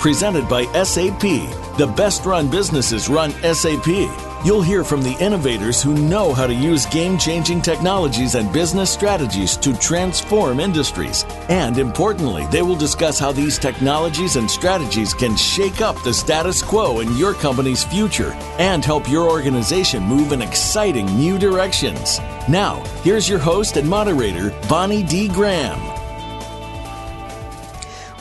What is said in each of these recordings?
presented by SAP. The best run businesses run SAP. You'll hear from the innovators who know how to use game changing technologies and business strategies to transform industries. And importantly, they will discuss how these technologies and strategies can shake up the status quo in your company's future and help your organization move in exciting new directions. Now, here's your host and moderator, Bonnie D. Graham.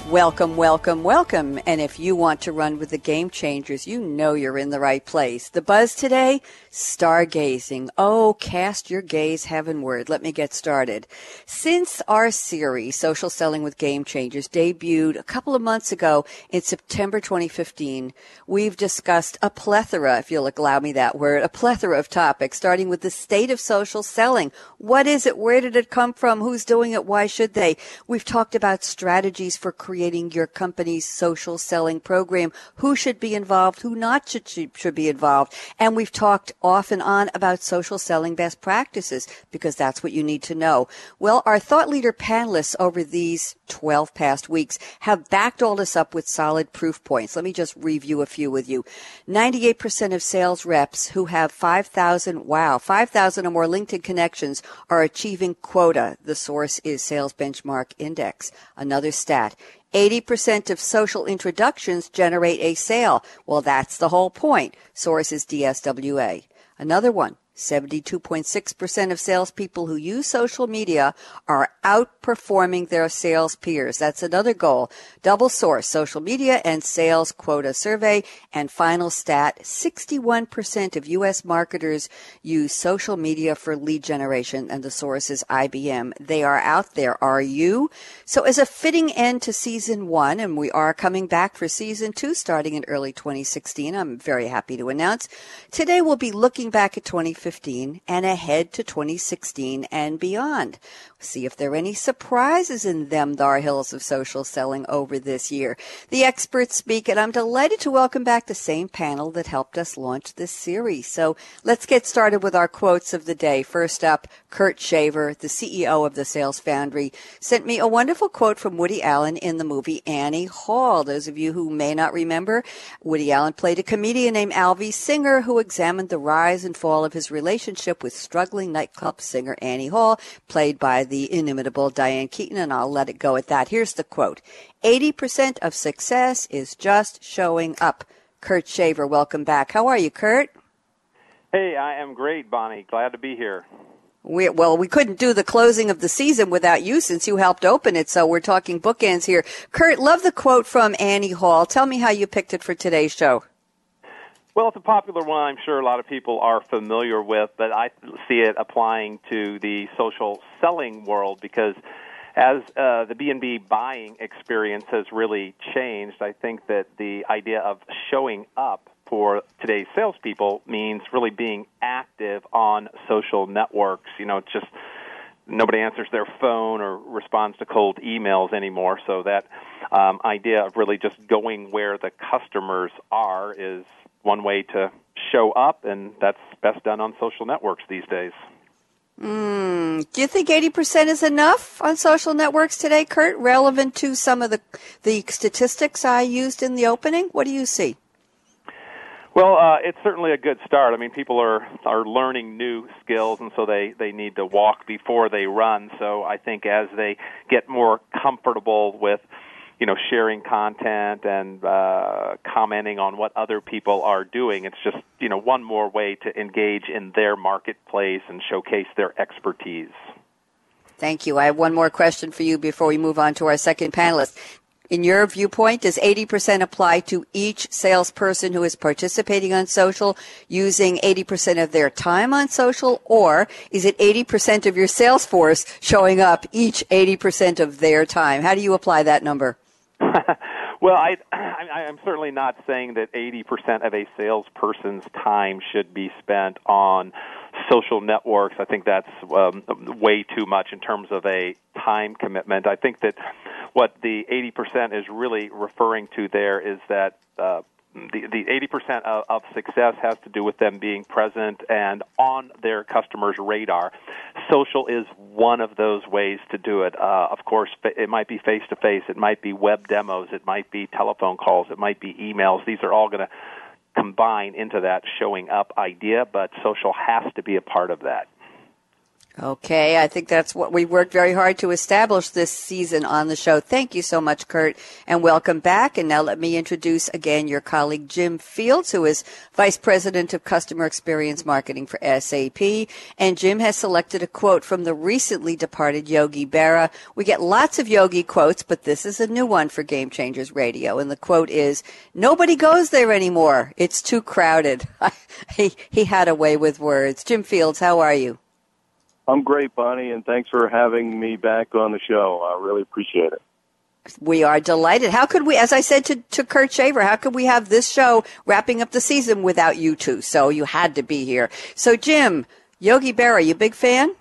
Welcome, welcome, welcome. And if you want to run with the game changers, you know you're in the right place. The buzz today, stargazing. Oh, cast your gaze heavenward. Let me get started. Since our series, Social Selling with Game Changers, debuted a couple of months ago in September 2015, we've discussed a plethora, if you'll allow me that word, a plethora of topics, starting with the state of social selling. What is it? Where did it come from? Who's doing it? Why should they? We've talked about strategies for creating creating your company's social selling program, who should be involved, who not should, should be involved. And we've talked off and on about social selling best practices because that's what you need to know. Well, our thought leader panelists over these 12 past weeks have backed all this up with solid proof points. Let me just review a few with you. 98% of sales reps who have 5,000, wow, 5,000 or more LinkedIn connections are achieving quota. The source is Sales Benchmark Index. Another stat. 80% of social introductions generate a sale. Well, that's the whole point. Source is DSWA. Another one. 72.6% of salespeople who use social media are outperforming their sales peers. That's another goal. Double source, social media and sales quota survey. And final stat, 61% of U.S. marketers use social media for lead generation. And the source is IBM. They are out there. Are you? So as a fitting end to season one, and we are coming back for season two starting in early 2016, I'm very happy to announce. Today we'll be looking back at 2015 2015 and ahead to 2016 and beyond. See if there are any surprises in them thar hills of social selling over this year. The experts speak, and I'm delighted to welcome back the same panel that helped us launch this series. So let's get started with our quotes of the day. First up, Kurt Shaver, the CEO of the Sales Foundry, sent me a wonderful quote from Woody Allen in the movie Annie Hall. Those of you who may not remember, Woody Allen played a comedian named Alvy Singer who examined the rise and fall of his relationship with struggling nightclub singer Annie Hall, played by the inimitable Diane Keaton, and I'll let it go at that. Here's the quote 80% of success is just showing up. Kurt Shaver, welcome back. How are you, Kurt? Hey, I am great, Bonnie. Glad to be here. We, well, we couldn't do the closing of the season without you since you helped open it, so we're talking bookends here. Kurt, love the quote from Annie Hall. Tell me how you picked it for today's show. Well, it's a popular one. I'm sure a lot of people are familiar with, but I see it applying to the social selling world because as uh, the B2B buying experience has really changed, I think that the idea of showing up for today's salespeople means really being active on social networks. You know, it's just nobody answers their phone or responds to cold emails anymore. So that um, idea of really just going where the customers are is one way to show up, and that's best done on social networks these days. Mm. Do you think 80% is enough on social networks today, Kurt, relevant to some of the, the statistics I used in the opening? What do you see? Well, uh, it's certainly a good start. I mean, people are are learning new skills, and so they they need to walk before they run. So I think as they get more comfortable with you know sharing content and uh, commenting on what other people are doing. It's just you know one more way to engage in their marketplace and showcase their expertise. Thank you. I have one more question for you before we move on to our second panelist. in your viewpoint, does 80% apply to each salesperson who is participating on social using 80% of their time on social, or is it 80% of your sales force showing up each 80% of their time? How do you apply that number? well, I, I, I'm certainly not saying that 80% of a salesperson's time should be spent on social networks. I think that's um, way too much in terms of a time commitment. I think that what the 80% is really referring to there is that uh, the, the 80% of, of success has to do with them being present and on their customers' radar. Social is one of those ways to do it. Uh, of course, it might be face to face, it might be web demos, it might be telephone calls, it might be emails. These are all going to combine into that showing up idea, but social has to be a part of that. Okay, I think that's what we worked very hard to establish this season on the show. Thank you so much, Kurt, and welcome back. And now let me introduce again your colleague Jim Fields, who is Vice President of Customer Experience Marketing for SAP. And Jim has selected a quote from the recently departed Yogi Berra. We get lots of Yogi quotes, but this is a new one for Game Changers Radio. And the quote is, Nobody goes there anymore. It's too crowded. he, he had a way with words. Jim Fields, how are you? I'm great, Bonnie, and thanks for having me back on the show. I really appreciate it. We are delighted. How could we, as I said to, to Kurt Shaver, how could we have this show wrapping up the season without you two? So you had to be here. So, Jim, Yogi Berra, you big fan?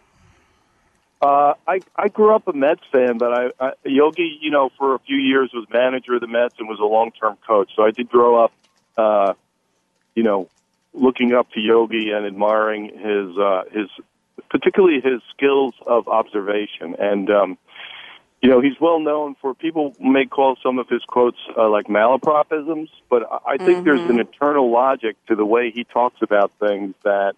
Uh, I I grew up a Mets fan, but I, I Yogi, you know, for a few years was manager of the Mets and was a long term coach. So I did grow up, uh, you know, looking up to Yogi and admiring his uh, his particularly his skills of observation. And, um, you know, he's well known for people may call some of his quotes uh, like malapropisms, but I think mm-hmm. there's an eternal logic to the way he talks about things that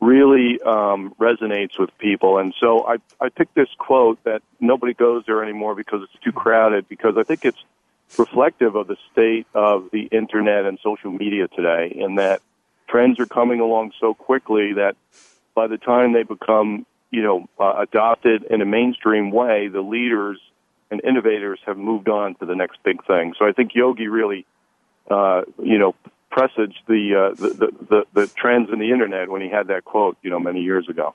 really um, resonates with people. And so I, I picked this quote that nobody goes there anymore because it's too crowded, because I think it's reflective of the state of the internet and social media today, in that trends are coming along so quickly that by the time they become, you know, uh, adopted in a mainstream way, the leaders and innovators have moved on to the next big thing. So I think Yogi really, uh, you know, presaged the, uh, the, the, the, the trends in the internet when he had that quote, you know, many years ago.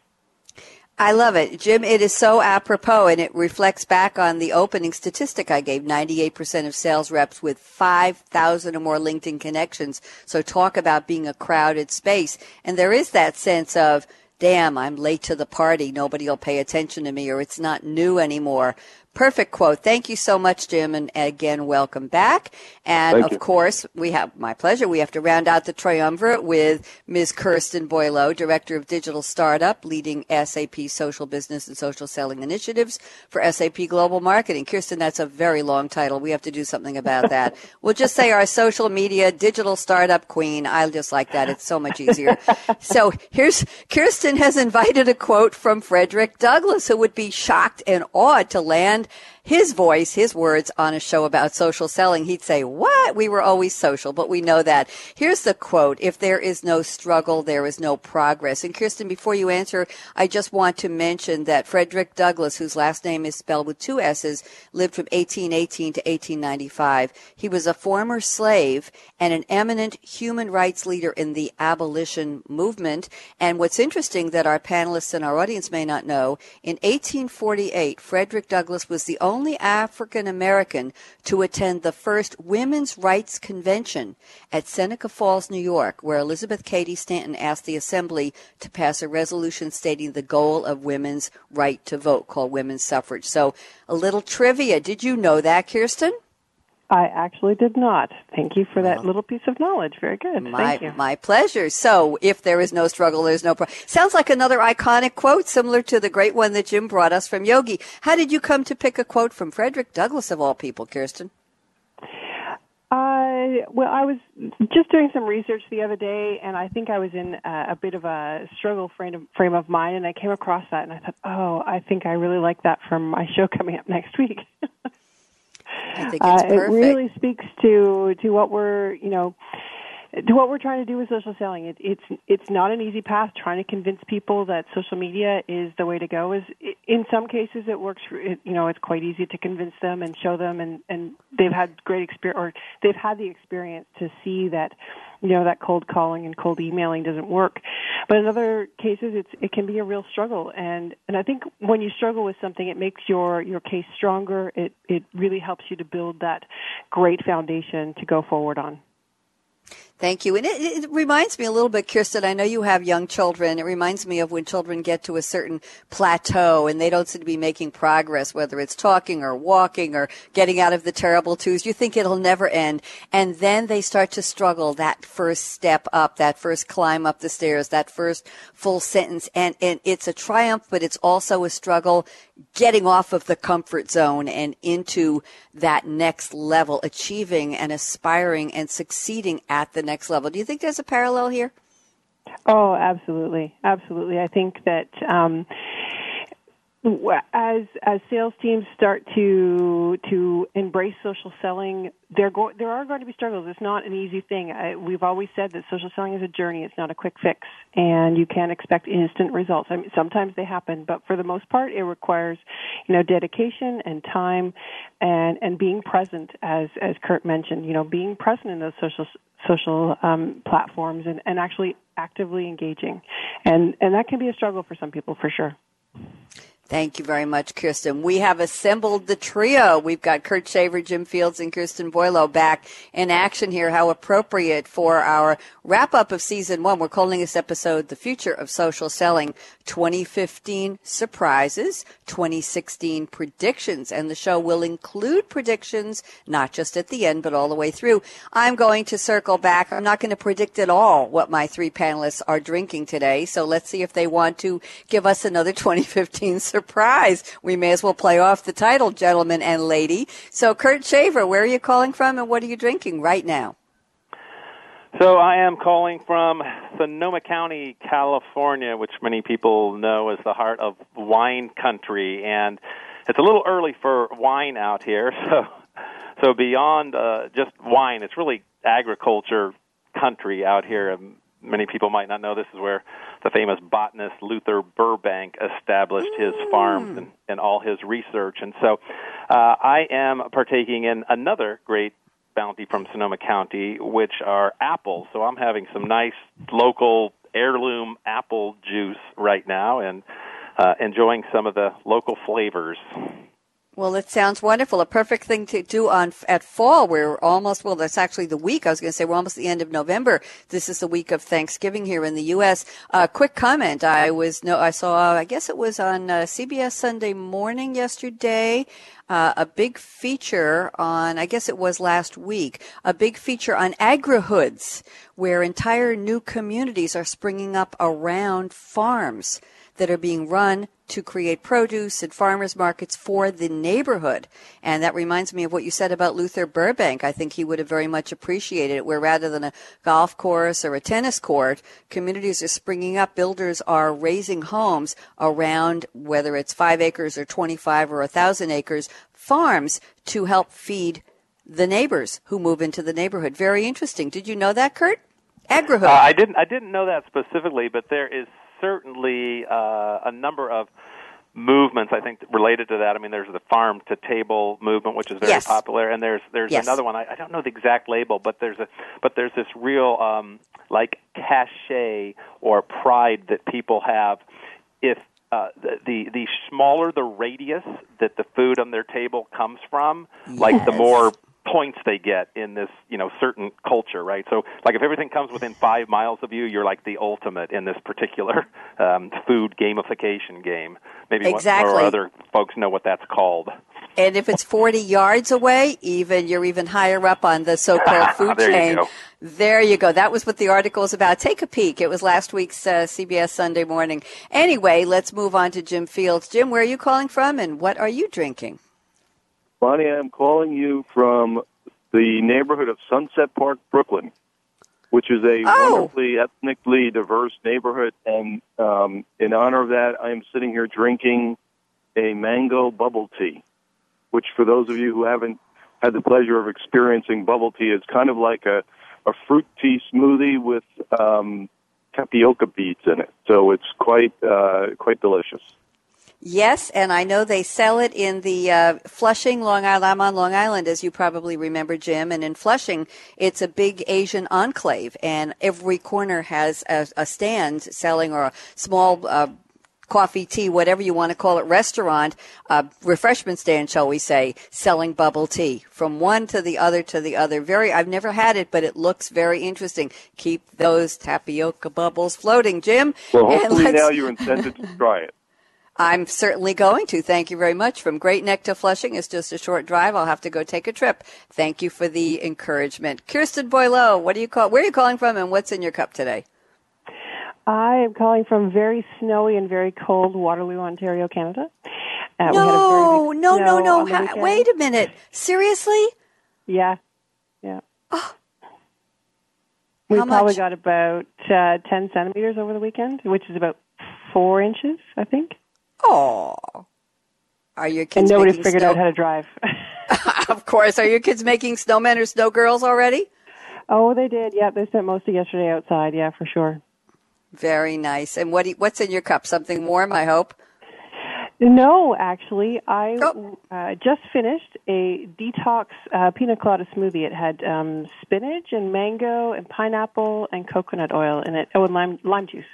I love it. Jim, it is so apropos and it reflects back on the opening statistic I gave 98% of sales reps with 5,000 or more LinkedIn connections. So talk about being a crowded space. And there is that sense of, damn, I'm late to the party. Nobody will pay attention to me or it's not new anymore. Perfect quote. Thank you so much, Jim. And again, welcome back. And Thank of you. course, we have my pleasure. We have to round out the triumvirate with Ms. Kirsten Boileau, Director of Digital Startup, leading SAP social business and social selling initiatives for SAP Global Marketing. Kirsten, that's a very long title. We have to do something about that. we'll just say our social media digital startup queen. I just like that. It's so much easier. so here's Kirsten has invited a quote from Frederick Douglass, who would be shocked and awed to land and his voice, his words on a show about social selling, he'd say, What? We were always social, but we know that. Here's the quote If there is no struggle, there is no progress. And Kirsten, before you answer, I just want to mention that Frederick Douglass, whose last name is spelled with two S's, lived from 1818 to 1895. He was a former slave and an eminent human rights leader in the abolition movement. And what's interesting that our panelists and our audience may not know, in 1848, Frederick Douglass was the only African American to attend the first Women's Rights Convention at Seneca Falls, New York, where Elizabeth Cady Stanton asked the Assembly to pass a resolution stating the goal of women's right to vote, called women's suffrage. So, a little trivia. Did you know that, Kirsten? I actually did not. Thank you for that little piece of knowledge. Very good. My, Thank you. My pleasure. So, if there is no struggle, there's no problem. Sounds like another iconic quote, similar to the great one that Jim brought us from Yogi. How did you come to pick a quote from Frederick Douglass, of all people, Kirsten? Uh, well, I was just doing some research the other day, and I think I was in a, a bit of a struggle frame of, frame of mind, and I came across that, and I thought, oh, I think I really like that from my show coming up next week. I think it's uh, perfect. It really speaks to to what we're, you know, to what we're trying to do with social selling. It, it's it's not an easy path. Trying to convince people that social media is the way to go is in some cases it works. For, you know, it's quite easy to convince them and show them, and and they've had great experience or they've had the experience to see that you know that cold calling and cold emailing doesn't work. But in other cases, it's it can be a real struggle, and and I think when you struggle with something, it makes your your case stronger. It it really helps you to build that great foundation to go forward on. Thank you. And it, it, reminds me a little bit, Kirsten. I know you have young children. It reminds me of when children get to a certain plateau and they don't seem to be making progress, whether it's talking or walking or getting out of the terrible twos. You think it'll never end. And then they start to struggle that first step up, that first climb up the stairs, that first full sentence. And, and it's a triumph, but it's also a struggle getting off of the comfort zone and into that next level, achieving and aspiring and succeeding at the next level. Do you think there's a parallel here? Oh, absolutely, absolutely. I think that um, as as sales teams start to to embrace social selling, there go, there are going to be struggles. It's not an easy thing. I, we've always said that social selling is a journey. It's not a quick fix, and you can't expect instant results. I mean, sometimes they happen, but for the most part, it requires you know dedication and time, and and being present, as as Kurt mentioned. You know, being present in those social social um, platforms and, and actually actively engaging, and and that can be a struggle for some people for sure. Thank you very much, Kirsten. We have assembled the trio. We've got Kurt Shaver, Jim Fields, and Kirsten Boileau back in action here. How appropriate for our wrap up of season one. We're calling this episode The Future of Social Selling 2015 Surprises, 2016 Predictions. And the show will include predictions, not just at the end, but all the way through. I'm going to circle back. I'm not going to predict at all what my three panelists are drinking today. So let's see if they want to give us another 2015 surprise. We may as well play off the title, gentlemen and lady. So, Kurt Shaver, where are you calling from and what are you drinking right now? So, I am calling from Sonoma County, California, which many people know as the heart of wine country. And it's a little early for wine out here. So, so beyond uh, just wine, it's really agriculture country out here. Many people might not know this is where the famous botanist Luther Burbank established his farms and, and all his research. And so uh, I am partaking in another great bounty from Sonoma County, which are apples. So I'm having some nice local heirloom apple juice right now and uh, enjoying some of the local flavors. Well, it sounds wonderful. A perfect thing to do on at fall. We're almost well. That's actually the week. I was going to say we're almost the end of November. This is the week of Thanksgiving here in the U.S. Uh, quick comment. I was no. I saw. I guess it was on uh, CBS Sunday Morning yesterday. Uh, a big feature on, I guess it was last week, a big feature on agrihoods, where entire new communities are springing up around farms that are being run to create produce and farmers markets for the neighborhood. And that reminds me of what you said about Luther Burbank. I think he would have very much appreciated it, where rather than a golf course or a tennis court, communities are springing up. Builders are raising homes around whether it's five acres or 25 or a thousand acres, farms to help feed the neighbors who move into the neighborhood. Very interesting. Did you know that, Kurt? Agrihood. Uh, I didn't. I didn't know that specifically, but there is certainly uh, a number of movements I think related to that. I mean, there's the farm to table movement, which is very yes. popular, and there's there's yes. another one. I, I don't know the exact label, but there's a but there's this real um, like cachet or pride that people have if uh, the, the the smaller the radius that the food on their table comes from, yes. like the more points they get in this you know certain culture right? So like if everything comes within five miles of you you're like the ultimate in this particular um, food gamification game. Maybe exactly. one or other folks know what that's called. And if it's 40 yards away even you're even higher up on the so-called food there chain. you there you go. That was what the article was about. Take a peek. It was last week's uh, cbs sunday morning. Anyway let's move on to jim fields. Jim where are you calling from and what are you drinking Bonnie, I'm calling you from the neighborhood of Sunset Park, Brooklyn, which is a oh. wonderfully ethnically diverse neighborhood. And um, in honor of that, I am sitting here drinking a mango bubble tea, which, for those of you who haven't had the pleasure of experiencing bubble tea, is kind of like a a fruit tea smoothie with um, tapioca beads in it. So it's quite uh, quite delicious. Yes, and I know they sell it in the uh, Flushing, Long Island. I'm on Long Island, as you probably remember, Jim. And in Flushing, it's a big Asian enclave, and every corner has a, a stand selling or a small uh, coffee, tea, whatever you want to call it, restaurant, uh, refreshment stand, shall we say, selling bubble tea from one to the other to the other. Very, I've never had it, but it looks very interesting. Keep those tapioca bubbles floating, Jim. Well, hopefully now you're intended to try it. I'm certainly going to. Thank you very much. From Great Neck to Flushing is just a short drive. I'll have to go take a trip. Thank you for the encouragement. Kirsten Boileau, what do you call? Where are you calling from, and what's in your cup today? I am calling from very snowy and very cold Waterloo, Ontario, Canada. Uh, no, no, no, no, ha- Wait a minute. Seriously? Yeah, yeah. Oh. We How probably much? got about uh, 10 centimeters over the weekend, which is about four inches, I think. Oh. Are your kids And nobody figured snow- out how to drive. of course. Are your kids making snowmen or snow girls already? Oh, they did. Yeah, they spent most of yesterday outside. Yeah, for sure. Very nice. And what you, what's in your cup? Something warm, I hope. No, actually, I oh. uh, just finished a detox uh, pina colada smoothie. It had um, spinach and mango and pineapple and coconut oil in it. Oh, and lime lime juice.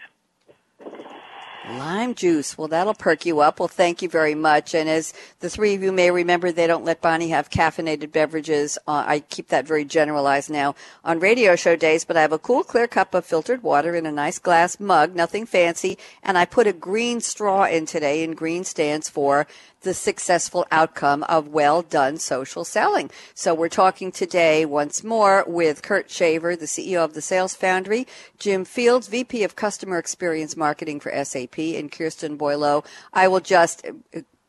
Lime juice. Well, that'll perk you up. Well, thank you very much. And as the three of you may remember, they don't let Bonnie have caffeinated beverages. Uh, I keep that very generalized now on radio show days, but I have a cool, clear cup of filtered water in a nice glass mug, nothing fancy. And I put a green straw in today, and green stands for the successful outcome of well done social selling. So we're talking today once more with Kurt Shaver, the CEO of the Sales Foundry, Jim Fields, VP of Customer Experience Marketing for SAP, and Kirsten Boileau. I will just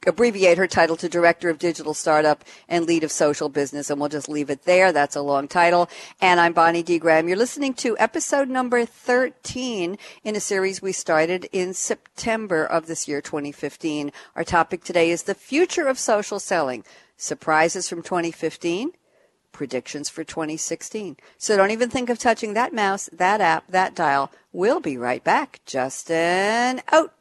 abbreviate her title to Director of Digital Startup and Lead of Social Business, and we'll just leave it there. That's a long title. And I'm Bonnie D. Graham. You're listening to episode number 13 in a series we started in September of this year, 2015. Our topic today is the future of social selling. Surprises from 2015 predictions for 2016. So don't even think of touching that mouse, that app, that dial. We'll be right back. Justin out.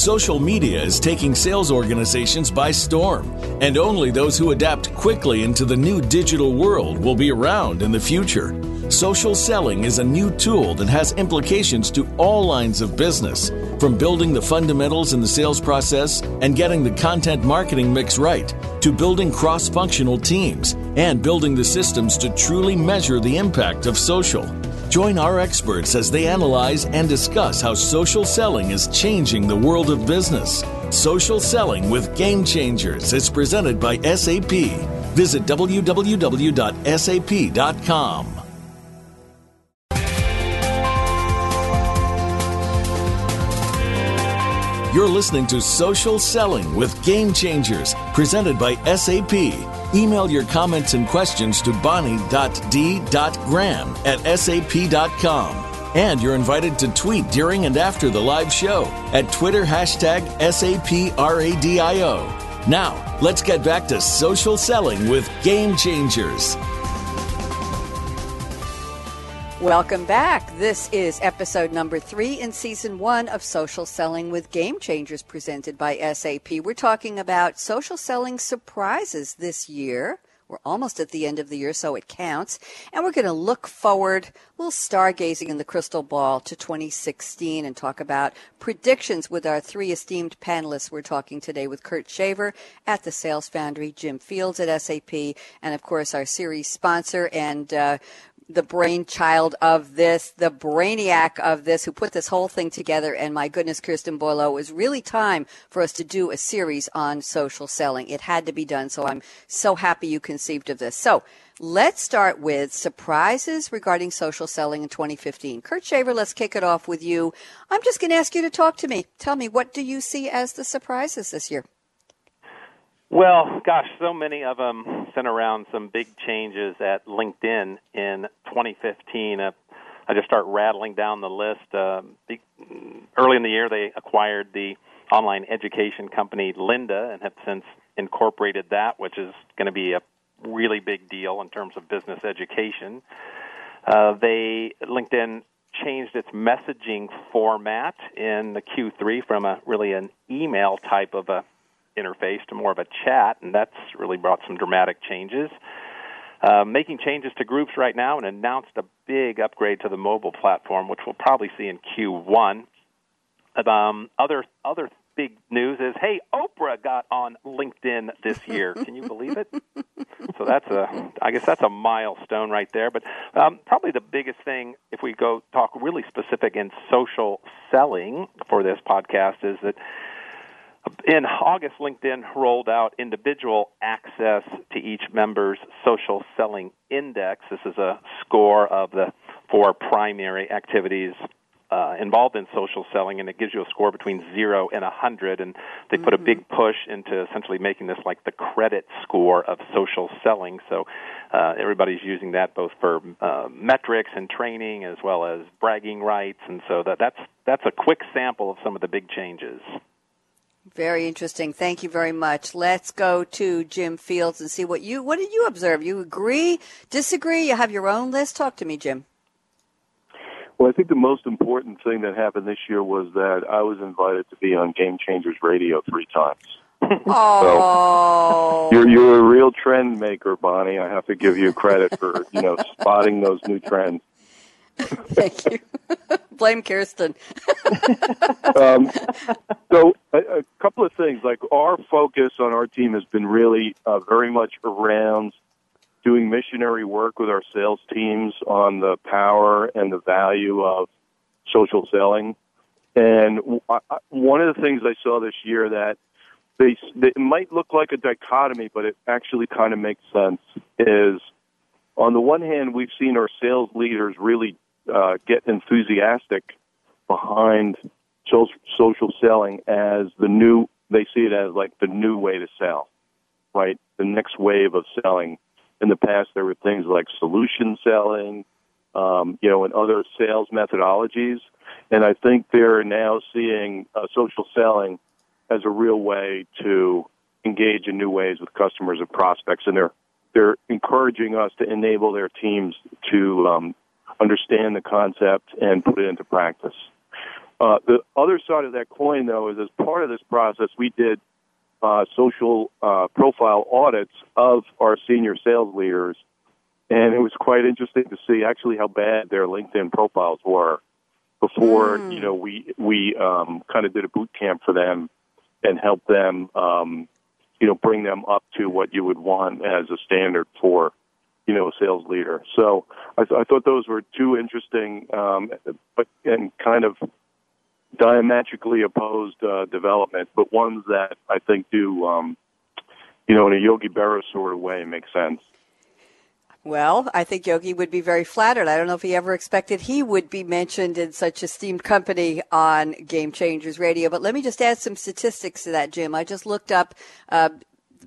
Social media is taking sales organizations by storm, and only those who adapt quickly into the new digital world will be around in the future. Social selling is a new tool that has implications to all lines of business, from building the fundamentals in the sales process and getting the content marketing mix right, to building cross functional teams and building the systems to truly measure the impact of social. Join our experts as they analyze and discuss how social selling is changing the world of business. Social Selling with Game Changers is presented by SAP. Visit www.sap.com. You're listening to Social Selling with Game Changers, presented by SAP. Email your comments and questions to bonnie.d.graham at sap.com. And you're invited to tweet during and after the live show at Twitter hashtag SAPRADIO. Now, let's get back to social selling with Game Changers. Welcome back. This is episode number three in season one of Social Selling with Game Changers presented by SAP. We're talking about social selling surprises this year. We're almost at the end of the year, so it counts. And we're going to look forward, a little stargazing in the crystal ball to 2016 and talk about predictions with our three esteemed panelists. We're talking today with Kurt Shaver at the Sales Foundry, Jim Fields at SAP, and of course our series sponsor and uh, the brainchild of this, the brainiac of this, who put this whole thing together. And my goodness, Kirsten Boileau, it was really time for us to do a series on social selling. It had to be done. So I'm so happy you conceived of this. So let's start with surprises regarding social selling in 2015. Kurt Shaver, let's kick it off with you. I'm just going to ask you to talk to me. Tell me, what do you see as the surprises this year? Well, gosh, so many of them sent around some big changes at LinkedIn in 2015. Uh, I just start rattling down the list. Uh, early in the year, they acquired the online education company Lynda and have since incorporated that, which is going to be a really big deal in terms of business education. Uh, they LinkedIn changed its messaging format in the Q3 from a really an email type of a interface to more of a chat, and that's really brought some dramatic changes. Uh, making changes to groups right now and announced a big upgrade to the mobile platform, which we'll probably see in Q1. Um, other other big news is, hey, Oprah got on LinkedIn this year. Can you believe it? so that's a, I guess that's a milestone right there. But um, probably the biggest thing, if we go talk really specific in social selling for this podcast, is that in August, LinkedIn rolled out individual access to each member's social selling index. This is a score of the four primary activities uh, involved in social selling, and it gives you a score between zero and a hundred. And they mm-hmm. put a mm-hmm. big push into essentially making this like the credit score of social selling. So uh, everybody's using that both for uh, metrics and training, as well as bragging rights. And so that that's that's a quick sample of some of the big changes. Very interesting. Thank you very much. Let's go to Jim Fields and see what you what did you observe? You agree, disagree? You have your own list. Talk to me, Jim. Well, I think the most important thing that happened this year was that I was invited to be on Game Changers Radio three times. Oh, so you're you're a real trend maker, Bonnie. I have to give you credit for you know spotting those new trends. Thank you. Blame Kirsten. um, so, a, a, couple of things. Like our focus on our team has been really uh, very much around doing missionary work with our sales teams on the power and the value of social selling. And one of the things I saw this year that they, it might look like a dichotomy, but it actually kind of makes sense. Is on the one hand, we've seen our sales leaders really uh, get enthusiastic behind social selling as the new. They see it as like the new way to sell, right? The next wave of selling in the past, there were things like solution selling, um, you know, and other sales methodologies. And I think they're now seeing uh, social selling as a real way to engage in new ways with customers and prospects. And they're they're encouraging us to enable their teams to um, understand the concept and put it into practice. Uh, the other side of that coin, though, is as part of this process, we did uh, social uh, profile audits of our senior sales leaders, and it was quite interesting to see actually how bad their LinkedIn profiles were before mm. you know we we um, kind of did a boot camp for them and helped them um, you know bring them up to what you would want as a standard for you know sales leader. So I, th- I thought those were two interesting, um, but and kind of diametrically opposed uh, development, but ones that I think do, um, you know, in a Yogi Berra sort of way, make sense. Well, I think Yogi would be very flattered. I don't know if he ever expected he would be mentioned in such esteemed company on Game Changers Radio. But let me just add some statistics to that, Jim. I just looked up uh,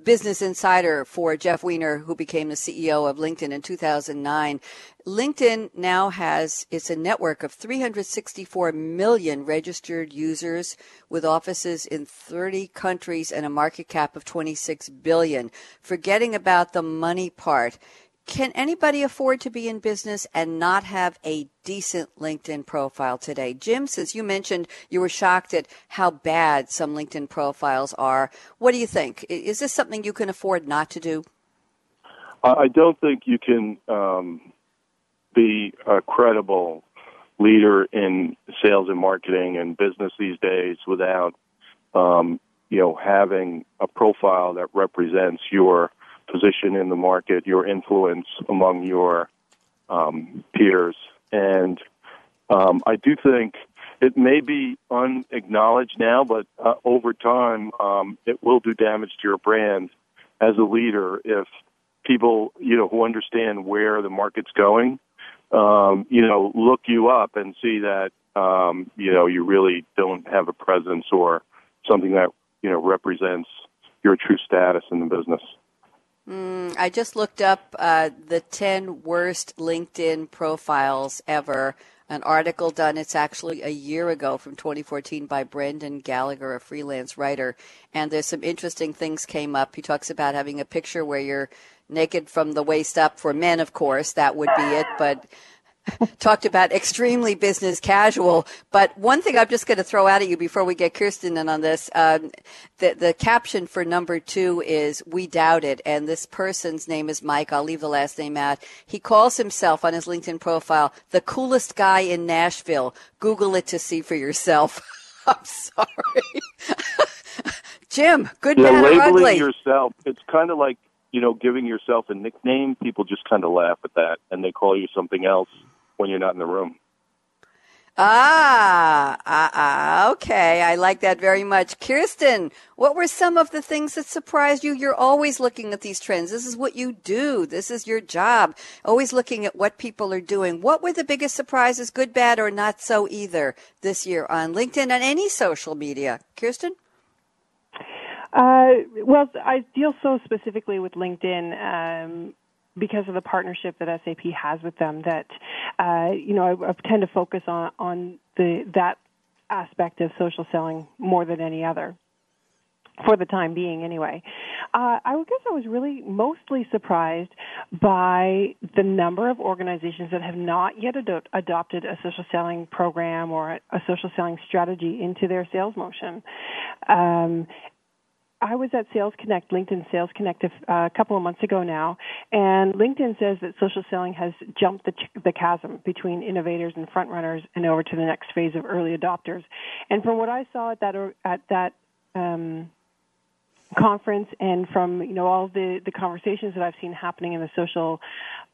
Business Insider for Jeff Weiner, who became the CEO of LinkedIn in 2009. LinkedIn now has, it's a network of 364 million registered users with offices in 30 countries and a market cap of 26 billion. Forgetting about the money part, can anybody afford to be in business and not have a decent LinkedIn profile today? Jim, since you mentioned you were shocked at how bad some LinkedIn profiles are, what do you think? Is this something you can afford not to do? I don't think you can um, be a credible leader in sales and marketing and business these days without, um, you know, having a profile that represents your position in the market, your influence among your um, peers. And um, I do think it may be unacknowledged now, but uh, over time, um, it will do damage to your brand as a leader if people, you know, who understand where the market's going, um, you know, look you up and see that, um, you know, you really don't have a presence or something that, you know, represents your true status in the business. Mm, I just looked up uh, the 10 worst LinkedIn profiles ever. An article done, it's actually a year ago from 2014 by Brendan Gallagher, a freelance writer. And there's some interesting things came up. He talks about having a picture where you're naked from the waist up for men, of course. That would be it. But talked about extremely business casual. But one thing I'm just going to throw out at you before we get Kirsten in on this, um, the the caption for number two is "We doubt it," and this person's name is Mike. I'll leave the last name out. He calls himself on his LinkedIn profile the coolest guy in Nashville. Google it to see for yourself. I'm sorry. Jim, good, yeah, bad, labeling or ugly? yourself. It's kind of like you know giving yourself a nickname. People just kind of laugh at that, and they call you something else when you're not in the room. Ah, ah, ah, okay. I like that very much. Kirsten, what were some of the things that surprised you? You're always looking at these trends. This is what you do. This is your job. Always looking at what people are doing. What were the biggest surprises, good, bad, or not so either this year on LinkedIn and any social media? Kirsten? Uh, well, I deal so specifically with LinkedIn um, because of the partnership that SAP has with them. That uh, you know, I, I, tend to focus on on the that aspect of social selling more than any other. For the time being, anyway. Uh, I guess I was really mostly surprised by the number of organizations that have not yet ad- adopted a social selling program or a, a social selling strategy into their sales motion. Um, I was at Sales Connect, LinkedIn Sales Connect, a uh, couple of months ago now, and LinkedIn says that social selling has jumped the, ch- the chasm between innovators and front runners and over to the next phase of early adopters. And from what I saw at that at that um, conference, and from you know all the the conversations that I've seen happening in the social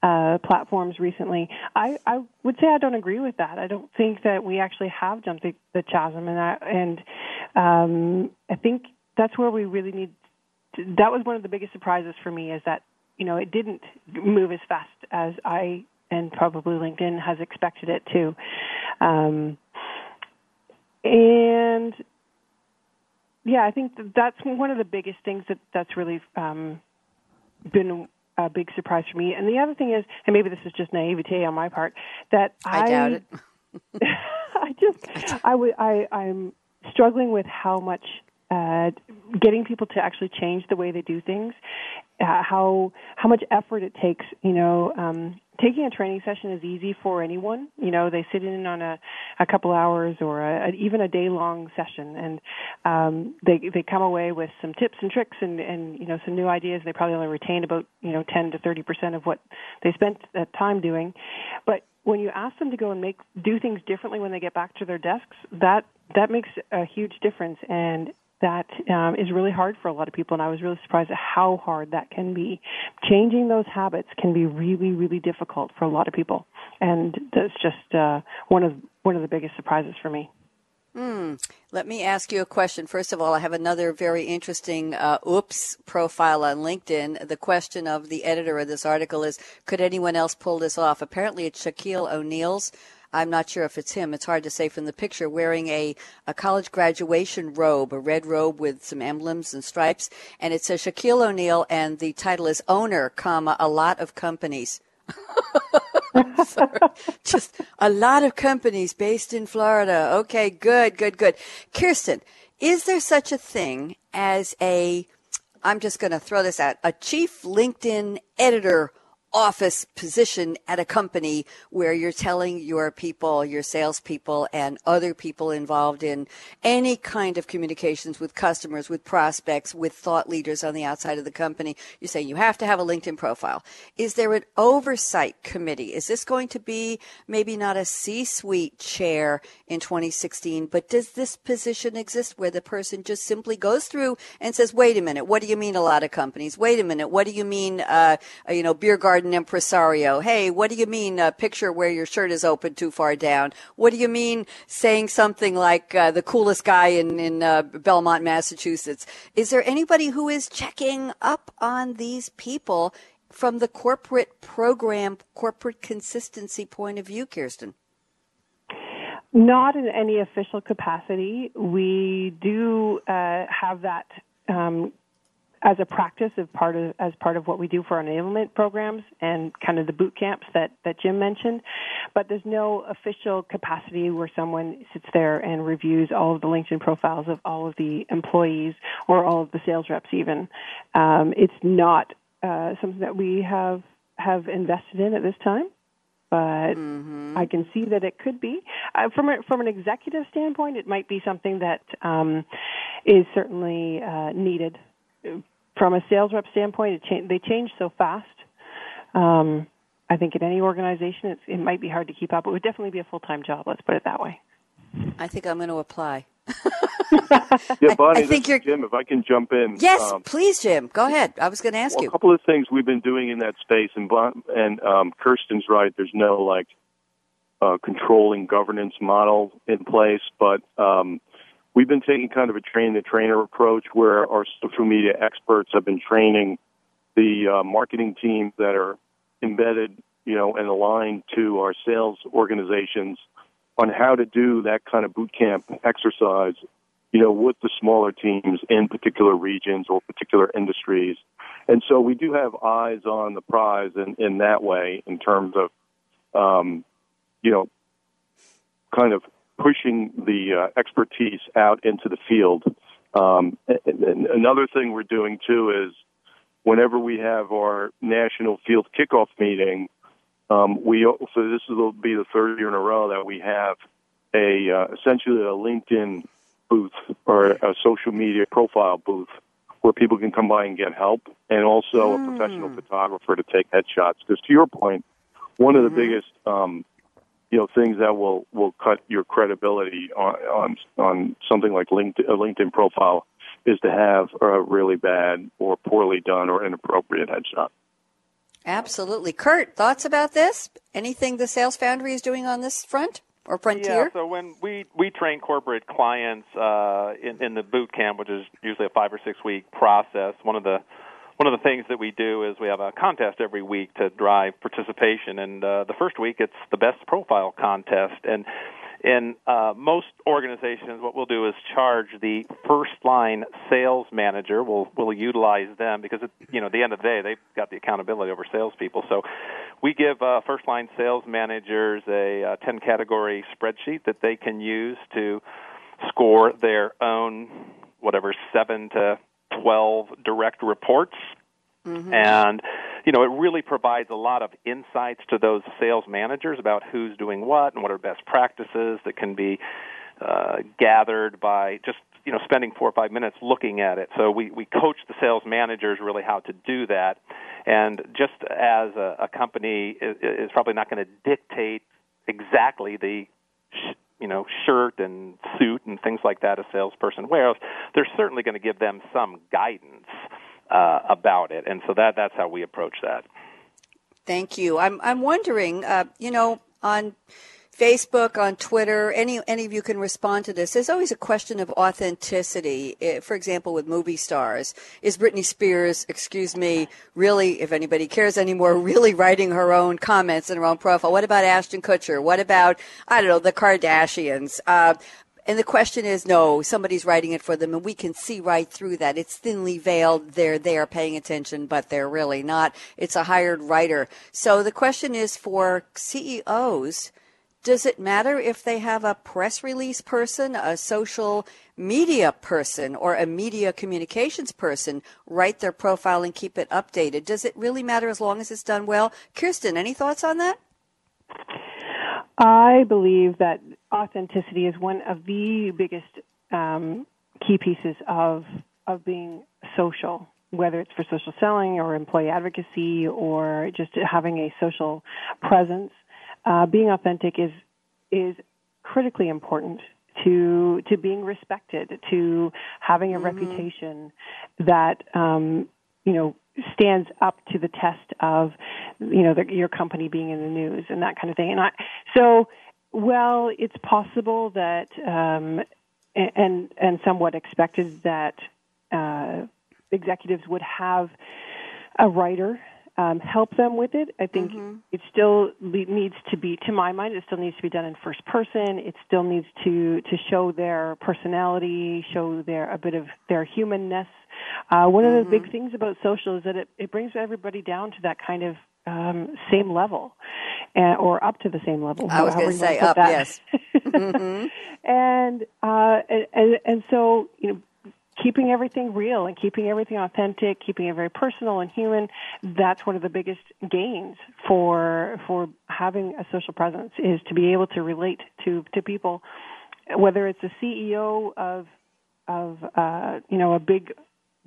uh, platforms recently, I, I would say I don't agree with that. I don't think that we actually have jumped the, the chasm, and I, and um, I think that's where we really need. To, that was one of the biggest surprises for me is that you know it didn't move as fast as I and probably LinkedIn has expected it to. Um, and yeah, I think that's one of the biggest things that that's really um, been a big surprise for me. And the other thing is, and maybe this is just naivete on my part, that I, I doubt it. I just I would I I'm struggling with how much uh, getting people to actually change the way they do things, uh, how how much effort it takes. You know, um, taking a training session is easy for anyone. You know, they sit in on a a couple hours or a, even a day long session, and um, they they come away with some tips and tricks and and you know some new ideas. They probably only retain about you know ten to thirty percent of what they spent that time doing, but when you ask them to go and make do things differently when they get back to their desks, that that makes a huge difference and that um, is really hard for a lot of people, and I was really surprised at how hard that can be. Changing those habits can be really, really difficult for a lot of people, and that's just uh, one of one of the biggest surprises for me. Mm. Let me ask you a question. First of all, I have another very interesting uh, oops profile on LinkedIn. The question of the editor of this article is Could anyone else pull this off? Apparently, it's Shaquille O'Neal's I'm not sure if it's him. It's hard to say from the picture, wearing a, a college graduation robe, a red robe with some emblems and stripes. And it says Shaquille O'Neal, and the title is Owner, comma, a lot of companies. Just a lot of companies based in Florida. Okay, good, good, good. Kirsten, is there such a thing as a, I'm just going to throw this out, a chief LinkedIn editor office position at a company where you're telling your people, your salespeople, and other people involved in any kind of communications with customers, with prospects, with thought leaders on the outside of the company. You're saying you have to have a LinkedIn profile. Is there an oversight committee? Is this going to be maybe not a C suite chair in 2016, but does this position exist where the person just simply goes through and says, wait a minute, what do you mean a lot of companies? Wait a minute, what do you mean, uh, you know, beer garden? Garden impresario. Hey, what do you mean a picture where your shirt is open too far down? What do you mean saying something like uh, the coolest guy in, in uh, Belmont, Massachusetts? Is there anybody who is checking up on these people from the corporate program, corporate consistency point of view, Kirsten? Not in any official capacity. We do uh, have that um, as a practice of part of as part of what we do for our enablement programs and kind of the boot camps that that Jim mentioned. But there's no official capacity where someone sits there and reviews all of the LinkedIn profiles of all of the employees or all of the sales reps. Even um, it's not uh, something that we have have invested in at this time but mm-hmm. I can see that it could be. Uh, from a, from an executive standpoint, it might be something that um, is certainly uh, needed from a sales rep standpoint, it cha- they change so fast. Um, I think in any organization, it might be hard to keep up. It would definitely be a full time job. Let's put it that way. I think I'm going to apply. yeah, Bonnie, I, I think you're... Jim. If I can jump in, yes, um, please, Jim. Go ahead. I was going to ask well, you a couple of things we've been doing in that space, and and um, Kirsten's right. There's no like uh, controlling governance model in place, but um, we've been taking kind of a train the trainer approach where our social media experts have been training the uh, marketing teams that are embedded, you know, and aligned to our sales organizations on how to do that kind of boot camp exercise, you know, with the smaller teams in particular regions or particular industries. And so we do have eyes on the prize in, in that way in terms of, um, you know, kind of pushing the uh, expertise out into the field. Um, and, and another thing we're doing too is whenever we have our national field kickoff meeting, um, we so this will be the third year in a row that we have a uh, essentially a LinkedIn booth or a social media profile booth where people can come by and get help, and also mm. a professional hmm. photographer to take headshots. Because to your point, one of the mm-hmm. biggest um, you know things that will will cut your credibility on on on something like LinkedIn, a LinkedIn profile is to have a really bad or poorly done or inappropriate headshot. Absolutely, Kurt. Thoughts about this? Anything the Sales Foundry is doing on this front? Or Frontier? Yeah, so when we, we train corporate clients uh, in, in the boot camp, which is usually a five or six week process, one of the one of the things that we do is we have a contest every week to drive participation. And uh, the first week, it's the best profile contest. And in uh, most organizations, what we'll do is charge the first line sales manager. We'll we'll utilize them because it, you know at the end of the day they've got the accountability over salespeople. So we give uh, first line sales managers a, uh, ten category spreadsheet that they can use to score their own whatever seven to 12 direct reports. Mm-hmm. And, you know, it really provides a lot of insights to those sales managers about who's doing what and what are best practices that can be uh, gathered by just, you know, spending four or five minutes looking at it. So we, we coach the sales managers really how to do that. And just as a, a company is, is probably not going to dictate exactly the you know shirt and suit and things like that a salesperson wears, they're certainly going to give them some guidance uh, about it, and so that that's how we approach that. Thank you. I'm I'm wondering, uh, you know, on Facebook, on Twitter, any any of you can respond to this. There's always a question of authenticity. For example, with movie stars, is Britney Spears, excuse me, really, if anybody cares anymore, really writing her own comments in her own profile? What about Ashton Kutcher? What about I don't know the Kardashians? Uh, and the question is, no, somebody's writing it for them, and we can see right through that. It's thinly veiled. They're there paying attention, but they're really not. It's a hired writer. So the question is for CEOs does it matter if they have a press release person, a social media person, or a media communications person write their profile and keep it updated? Does it really matter as long as it's done well? Kirsten, any thoughts on that? I believe that authenticity is one of the biggest um, key pieces of of being social, whether it's for social selling or employee advocacy or just having a social presence uh, being authentic is is critically important to to being respected, to having a mm-hmm. reputation that um, you know stands up to the test of you know the, your company being in the news and that kind of thing. And I so well, it's possible that um, and and somewhat expected that uh, executives would have a writer um, help them with it. I think mm-hmm. it still needs to be, to my mind, it still needs to be done in first person. It still needs to to show their personality, show their a bit of their humanness. Uh, one mm-hmm. of the big mm-hmm. things about social is that it, it brings everybody down to that kind of um, same level, and, or up to the same level. I was going to say up, that. yes. mm-hmm. And uh, and and so you know keeping everything real and keeping everything authentic, keeping it very personal and human, that's one of the biggest gains for for having a social presence is to be able to relate to to people, whether it's a CEO of of uh, you know a big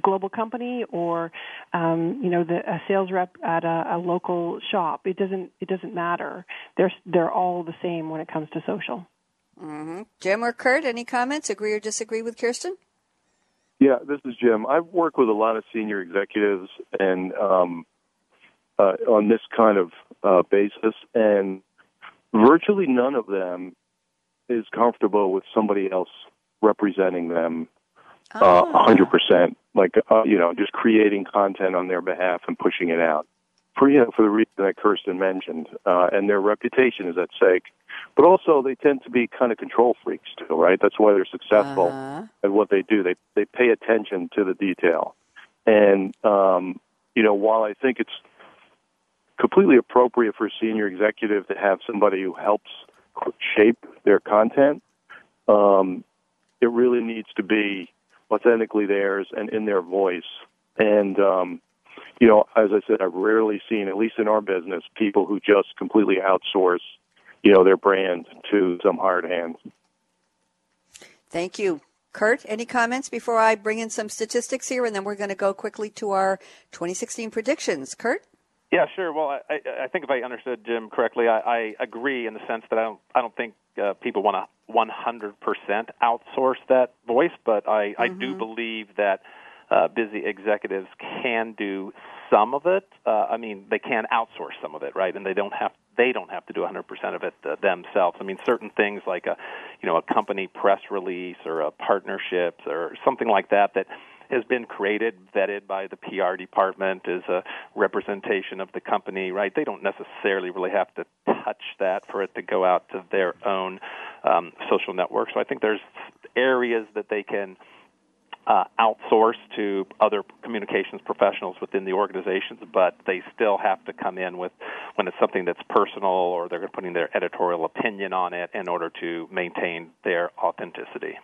global company or um, you know the, a sales rep at a, a local shop. It doesn't it doesn't matter. They're they're all the same when it comes to social. Mm-hmm. Jim or Kurt, any comments? Agree or disagree with Kirsten? Yeah, this is Jim. I've worked with a lot of senior executives and um, uh, on this kind of uh, basis, and virtually none of them is comfortable with somebody else representing them uh, a hundred percent. Like uh, you know, just creating content on their behalf and pushing it out for you for the reason that Kirsten mentioned, uh, and their reputation is at stake. But also, they tend to be kind of control freaks too, right? That's why they're successful uh-huh. at what they do. They they pay attention to the detail, and um, you know, while I think it's completely appropriate for a senior executive to have somebody who helps shape their content, um, it really needs to be authentically theirs and in their voice. And um, you know, as I said, I've rarely seen, at least in our business, people who just completely outsource, you know, their brand to some hired hand. Thank you. Kurt, any comments before I bring in some statistics here, and then we're going to go quickly to our 2016 predictions. Kurt? Yeah, sure. Well, I, I think if I understood Jim correctly, I, I agree in the sense that I don't, I don't think uh, people want to 100% outsource that voice, but I, mm-hmm. I do mm-hmm. believe that uh, busy executives can do some of it. Uh, I mean, they can outsource some of it, right? And they don't have they don't have to do 100% of it uh, themselves. I mean, certain things like a you know a company press release or a partnerships or something like that that has been created, vetted by the PR department as a representation of the company, right? They don't necessarily really have to touch that for it to go out to their own um, social network. So I think there's areas that they can uh, outsource to other communications professionals within the organizations, but they still have to come in with when it's something that's personal or they're putting their editorial opinion on it in order to maintain their authenticity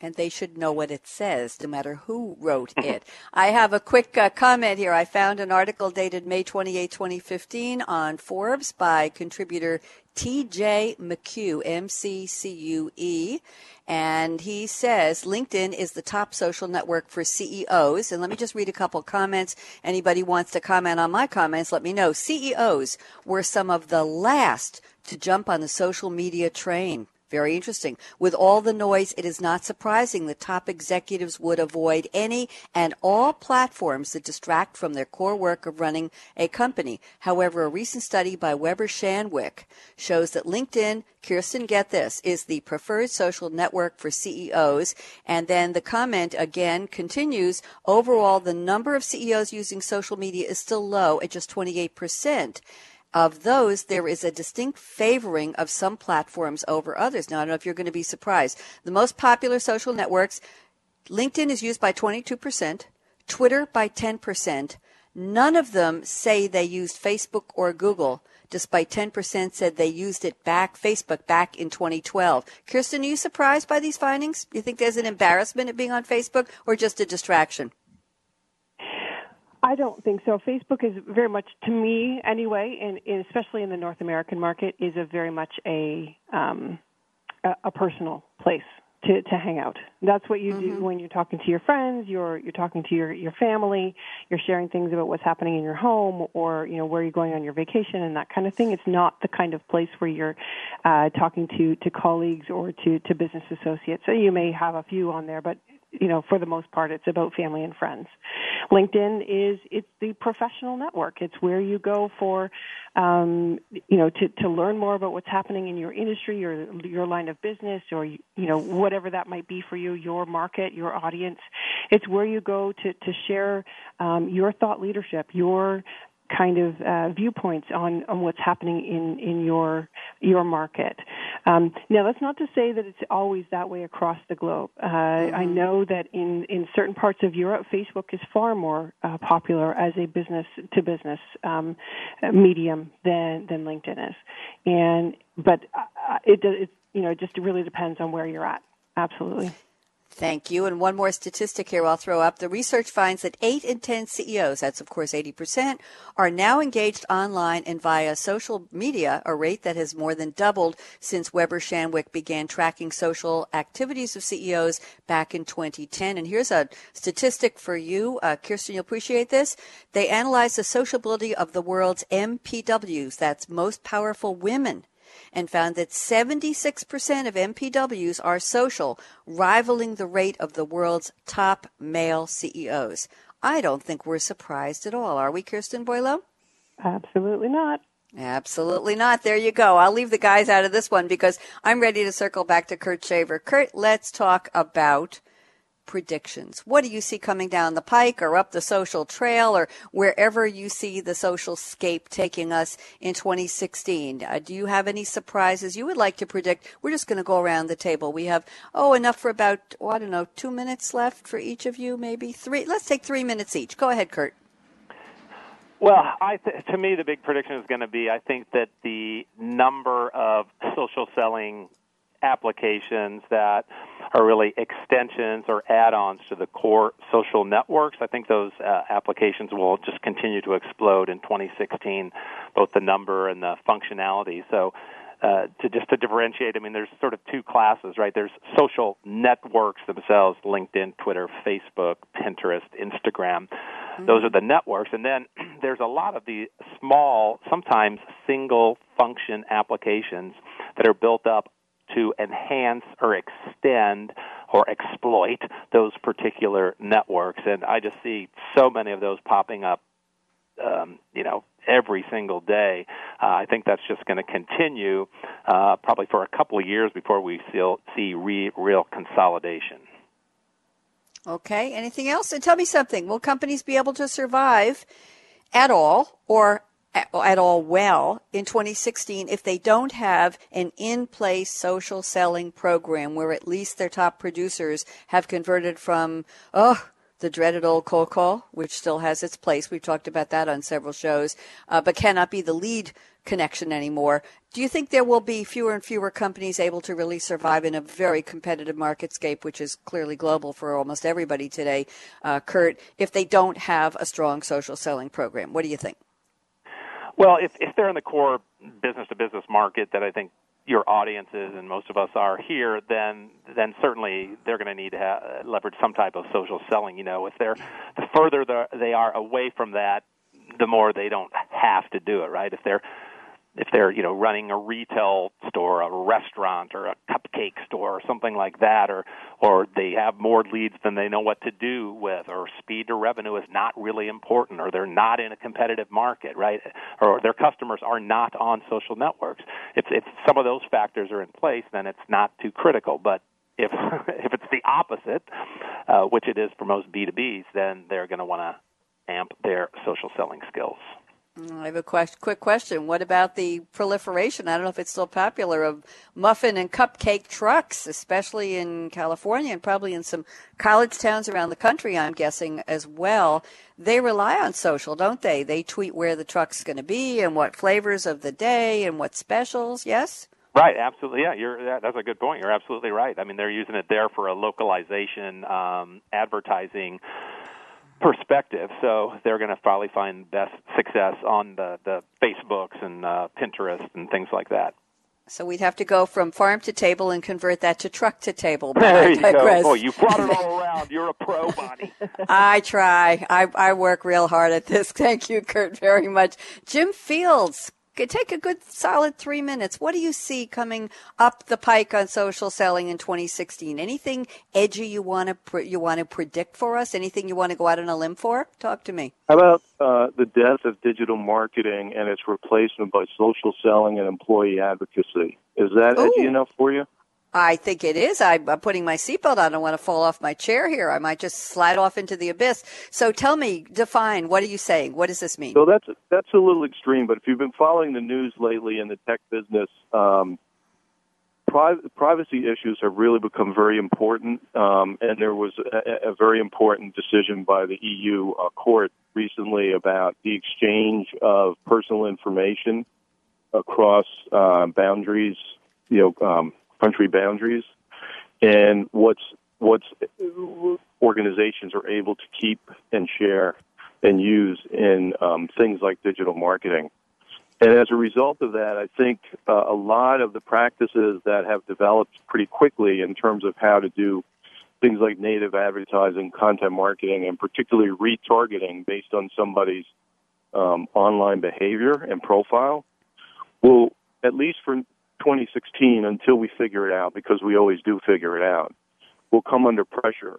and they should know what it says, no matter who wrote it. I have a quick uh, comment here. I found an article dated May 28, 2015 on Forbes by contributor T.J. McCue, M-C-C-U-E. And he says LinkedIn is the top social network for CEOs. And let me just read a couple comments. Anybody wants to comment on my comments, let me know. CEOs were some of the last to jump on the social media train. Very interesting. With all the noise, it is not surprising the top executives would avoid any and all platforms that distract from their core work of running a company. However, a recent study by Weber Shandwick shows that LinkedIn, Kirsten, get this, is the preferred social network for CEOs. And then the comment again continues, overall, the number of CEOs using social media is still low at just 28%. Of those, there is a distinct favoring of some platforms over others. Now, I don't know if you're going to be surprised. The most popular social networks, LinkedIn is used by 22%, Twitter by 10%. None of them say they used Facebook or Google, despite 10% said they used it back, Facebook back in 2012. Kirsten, are you surprised by these findings? You think there's an embarrassment at being on Facebook or just a distraction? I don't think so. Facebook is very much, to me anyway, and, and especially in the North American market, is a very much a um, a, a personal place to, to hang out. That's what you mm-hmm. do when you're talking to your friends, you're you're talking to your your family, you're sharing things about what's happening in your home or you know where you're going on your vacation and that kind of thing. It's not the kind of place where you're uh, talking to to colleagues or to to business associates. So you may have a few on there, but you know, for the most part, it's about family and friends. LinkedIn is it's the professional network. It's where you go for, um, you know, to to learn more about what's happening in your industry or your line of business or you know whatever that might be for you, your market, your audience. It's where you go to to share um, your thought leadership, your kind of uh, viewpoints on, on what's happening in, in your your market. Um, now, that's not to say that it's always that way across the globe. Uh, mm-hmm. I know that in, in certain parts of Europe, Facebook is far more uh, popular as a business to business um, medium than than LinkedIn is, and but uh, it, it you know it just really depends on where you're at. Absolutely. Thank you. And one more statistic here I'll throw up. The research finds that 8 in 10 CEOs, that's of course 80%, are now engaged online and via social media, a rate that has more than doubled since Weber Shandwick began tracking social activities of CEOs back in 2010. And here's a statistic for you. Uh, Kirsten, you'll appreciate this. They analyzed the sociability of the world's MPWs, that's most powerful women and found that 76% of MPWs are social, rivaling the rate of the world's top male CEOs. I don't think we're surprised at all, are we, Kirsten Boileau? Absolutely not. Absolutely not. There you go. I'll leave the guys out of this one because I'm ready to circle back to Kurt Shaver. Kurt, let's talk about predictions. What do you see coming down the pike or up the social trail or wherever you see the social scape taking us in 2016? Uh, do you have any surprises you would like to predict? We're just going to go around the table. We have, oh, enough for about, oh, I don't know, two minutes left for each of you, maybe three. Let's take three minutes each. Go ahead, Kurt. Well, th- to me, the big prediction is going to be I think that the number of social selling applications that are really extensions or add-ons to the core social networks. I think those uh, applications will just continue to explode in 2016, both the number and the functionality. So uh, to just to differentiate, I mean, there's sort of two classes, right? There's social networks themselves: LinkedIn, Twitter, Facebook, Pinterest, Instagram. Mm-hmm. Those are the networks, and then there's a lot of the small, sometimes single function applications that are built up to enhance or extend or exploit those particular networks. And I just see so many of those popping up, um, you know, every single day. Uh, I think that's just going to continue uh, probably for a couple of years before we see, re- real consolidation. Okay. Anything else? And tell me something. Will companies be able to survive at all, or at all well in 2016 if they don't have an in place social selling program where at least their top producers have converted from, oh, the dreaded old cold call, which still has its place. We've talked about that on several shows, uh, but cannot be the lead connection anymore. Do you think there will be fewer and fewer companies able to really survive in a very competitive marketscape, which is clearly global for almost everybody today, uh, Kurt, if they don't have a strong social selling program? What do you think? Well, if if they're in the core business to business market that I think your audience is and most of us are here, then then certainly they're going to need to have, leverage some type of social selling. You know, if they're the further the, they are away from that, the more they don't have to do it. Right? If they're if they're you know running a retail store, a restaurant, or a cupcake store, or something like that, or or they have more leads than they know what to do with, or speed to revenue is not really important, or they're not in a competitive market, right? Or their customers are not on social networks. If if some of those factors are in place, then it's not too critical. But if if it's the opposite, uh, which it is for most B2Bs, then they're going to want to amp their social selling skills. I have a quick question. What about the proliferation? I don't know if it's still popular of muffin and cupcake trucks, especially in California and probably in some college towns around the country, I'm guessing as well. They rely on social, don't they? They tweet where the truck's going to be and what flavors of the day and what specials, yes? Right, absolutely. Yeah, you're that's a good point. You're absolutely right. I mean, they're using it there for a localization um, advertising perspective. So they're going to probably find best success on the, the Facebooks and uh, Pinterest and things like that. So we'd have to go from farm to table and convert that to truck to table. There you go. Oh, you brought it all around. You're a pro, Bonnie. I try. I, I work real hard at this. Thank you, Kurt, very much. Jim Fields, take a good solid three minutes. What do you see coming up the pike on social selling in 2016? Anything edgy you want to pre- you want to predict for us? Anything you want to go out on a limb for? Talk to me. How about uh, the death of digital marketing and its replacement by social selling and employee advocacy? Is that Ooh. edgy enough for you? I think it is. I'm, putting my seatbelt on. I don't want to fall off my chair here. I might just slide off into the abyss. So tell me, define. What are you saying? What does this mean? So that's that's a little extreme, but if you've been following the news lately in the tech business, um, pri- privacy issues have really become very important. Um, and there was a, a, very important decision by the EU uh, court recently about the exchange of personal information across uh, boundaries, you know, um, country boundaries, and what's what's organizations are able to keep and share and use in um, things like digital marketing. And as a result of that, I think uh, a lot of the practices that have developed pretty quickly in terms of how to do things like native advertising, content marketing, and particularly retargeting based on somebody's um, online behavior and profile will, at least for 2016 until we figure it out, because we always do figure it out, will come under pressure.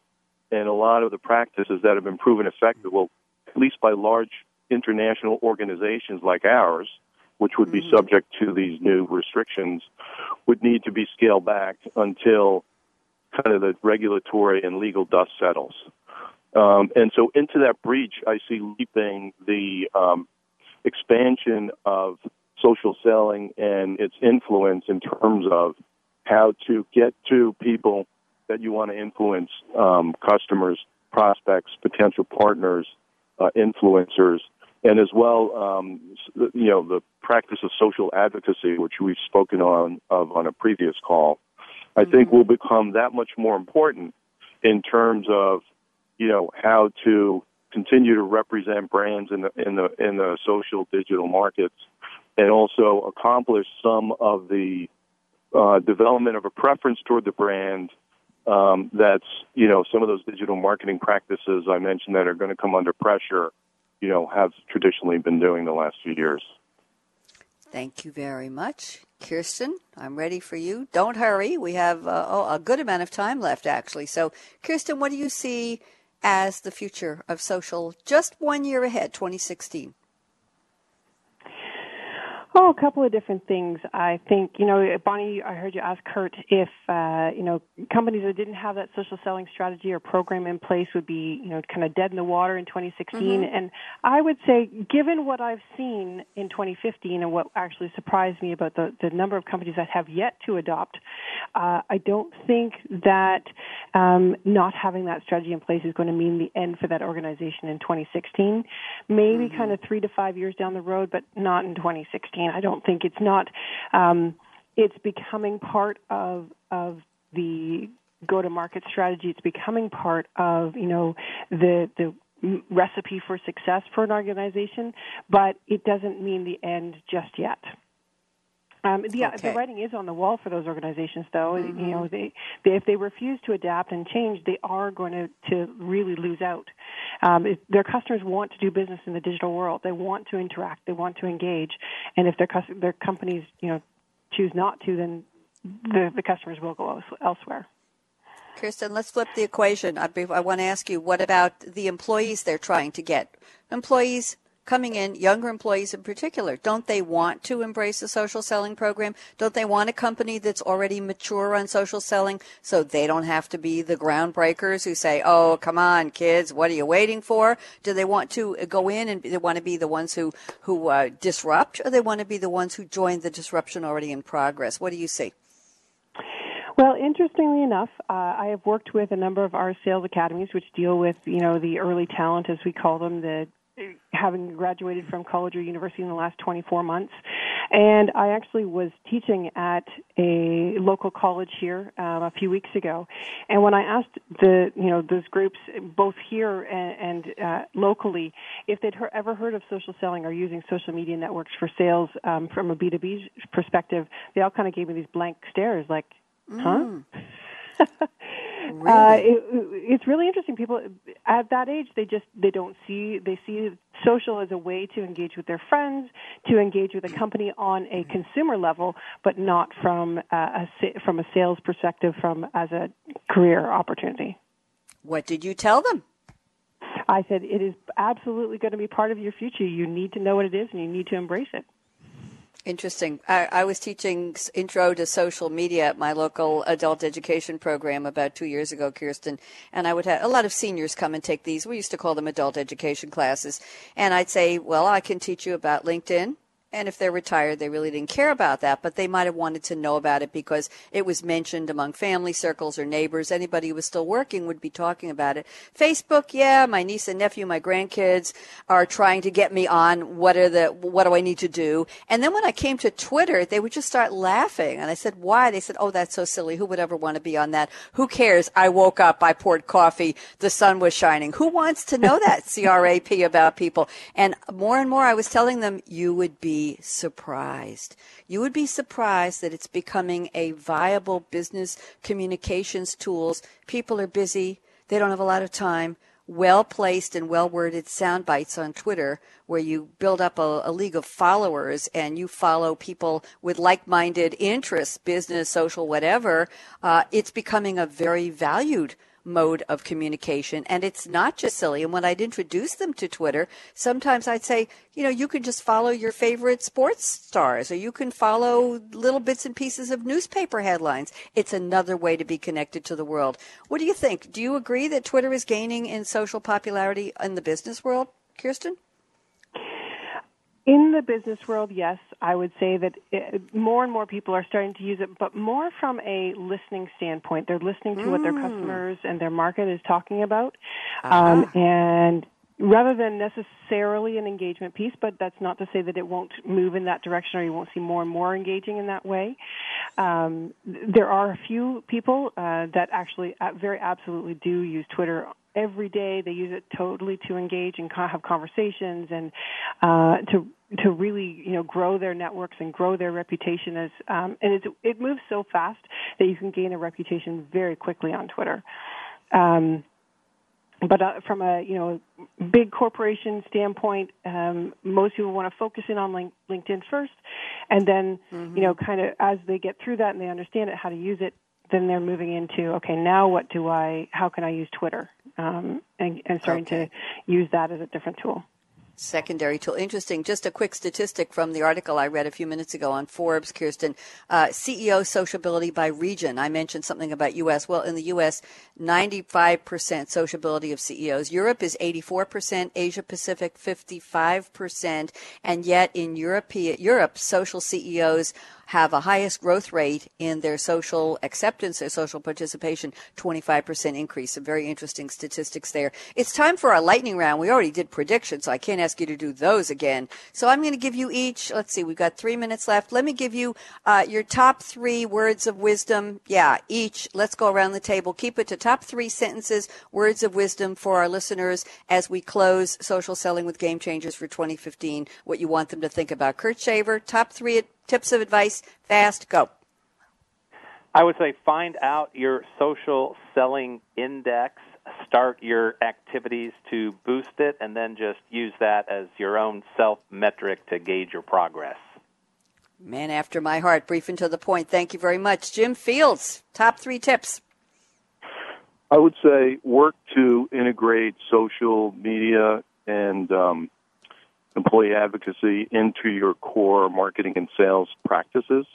And a lot of the practices that have been proven effective will, at least by large international organizations like ours, which would be mm-hmm. subject to these new restrictions, would need to be scaled back until kind of the regulatory and legal dust settles. Um, and so into that breach, I see leaping the um, expansion of social selling and its influence in terms of how to get to people that you want to influence, um, customers, prospects, potential partners, uh, influencers, and as well, um, you know, the practice of social advocacy, which we've spoken on of on a previous call, I mm-hmm. think will become that much more important in terms of, you know, how to continue to represent brands in the in the in the social digital markets and also accomplish some of the uh, development of a preference toward the brand um, that's you know some of those digital marketing practices I mentioned that are going to come under pressure you know have traditionally been doing the last few years. Thank you very much, Kirsten. I'm ready for you. Don't hurry. We have uh, oh, a good amount of time left, actually. So, Kirsten, what do you see as the future of social just one year ahead, 2016? Oh, a couple of different things. I think, you know, Bonnie, I heard you ask Kurt if, uh, you know, companies that didn't have that social selling strategy or program in place would be, you know, kind of dead in the water in 2016. Mm-hmm. And I would say, given what I've seen in 2015 and what actually surprised me about the, the number of companies that have yet to adopt, uh, I don't think that um, not having that strategy in place is going to mean the end for that organization in 2016. Maybe mm-hmm. kind of three to five years down the road, but not in 2016. I don't think it's not. Um, it's becoming part of of the go to market strategy. It's becoming part of you know the the recipe for success for an organization, but it doesn't mean the end just yet. Um, the, okay. the writing is on the wall for those organizations, though. Mm-hmm. You know, they, they if they refuse to adapt and change, they are going to to really lose out. Um, if their customers want to do business in the digital world. They want to interact. They want to engage. And if their their companies, you know, choose not to, then the the customers will go elsewhere. Kirsten, let's flip the equation. I, I want to ask you, what about the employees they're trying to get? Employees coming in, younger employees in particular, don't they want to embrace a social selling program? Don't they want a company that's already mature on social selling so they don't have to be the groundbreakers who say, oh, come on, kids, what are you waiting for? Do they want to go in and they want to be the ones who, who uh, disrupt or they want to be the ones who join the disruption already in progress? What do you see? Well, interestingly enough, uh, I have worked with a number of our sales academies, which deal with you know the early talent, as we call them, the having graduated from college or university in the last 24 months. And I actually was teaching at a local college here um, a few weeks ago. And when I asked the, you know, those groups, both here and, and uh, locally, if they'd he- ever heard of social selling or using social media networks for sales um, from a B2B perspective, they all kind of gave me these blank stares like, huh? Really? Uh, it, it's really interesting. People at that age, they just they don't see they see social as a way to engage with their friends, to engage with a company on a consumer level, but not from uh, a from a sales perspective, from as a career opportunity. What did you tell them? I said it is absolutely going to be part of your future. You need to know what it is, and you need to embrace it. Interesting. I, I, was teaching intro to social media at my local adult education program about two years ago, Kirsten, and I would have a lot of seniors come and take these. We used to call them adult education classes. And I'd say, well, I can teach you about LinkedIn, and if they're retired, they really didn't care about that, but they might have wanted to know about it because it was mentioned among family circles or neighbors. Anybody who was still working would be talking about it. Facebook, yeah, my niece and nephew, my grandkids are trying to get me on. What are the, what do I need to do? And then when I came to Twitter, they would just start laughing. And I said, why? They said, oh, that's so silly. Who would ever want to be on that? Who cares? I woke up, I poured coffee, the sun was shining. Who wants to know that CRAP about people? And more and more I was telling them, you would be surprised. You would be surprised that it's becoming a viable business communications tools. People are busy. They don't have a lot of time. Well placed and well worded sound bites on Twitter where you build up a, a league of followers and you follow people with like minded interests, business, social, whatever. Uh, it's becoming a very valued mode of communication. And it's not just silly. And when I'd introduce them to Twitter, sometimes I'd say, you know, you can just follow your favorite sports stars or you can follow little bits and pieces of newspaper headlines. It's another way to be connected to the world. What do you think? Do you agree that Twitter is gaining in social popularity in the business world, Kirsten? In the business world, yes, I would say that it, more and more people are starting to use it, but more from a listening standpoint. They're listening to mm. what their mm. customers and their market is talking about, uh-huh. um, and rather than necessarily an engagement piece, but that's not to say that it won't move in that direction or you won't see more and more engaging in that way. Um, there are a few people uh, that actually uh, very absolutely do use Twitter every day. They use it totally to engage and have conversations and uh, to to really you know grow their networks and grow their reputation as um, and it it moves so fast that you can gain a reputation very quickly on Twitter. Um, but uh, from a you know big corporation standpoint, um, most people want to focus in on link- LinkedIn first, and then mm-hmm. you know kind of as they get through that and they understand it, how to use it, then they're moving into okay now what do I how can I use Twitter um, and, and starting okay. to use that as a different tool secondary tool. Interesting. Just a quick statistic from the article I read a few minutes ago on Forbes, Kirsten. Uh, CEO sociability by region. I mentioned something about U.S. Well, in the U.S., 95% sociability of CEOs. Europe is 84%, Asia Pacific 55%, and yet in Europe, Europe, social CEOs have a highest growth rate in their social acceptance, their social participation, 25% increase. Some very interesting statistics there. It's time for our lightning round. We already did predictions, so I can't ask you to do those again. So I'm going to give you each, let's see, we've got three minutes left. Let me give you uh, your top three words of wisdom. Yeah, each. Let's go around the table. Keep it to top three sentences, words of wisdom for our listeners as we close social selling with game changers for 2015. What you want them to think about. Kurt Shaver, top three tips of advice, fast, go. I would say find out your social selling index, start your activities to boost it, and then just use that as your own self metric to gauge your progress. Man after my heart, brief and to the point. Thank you very much. Jim Fields, top three tips. I would say work to integrate social media and um, employee advocacy into your core marketing and sales practices,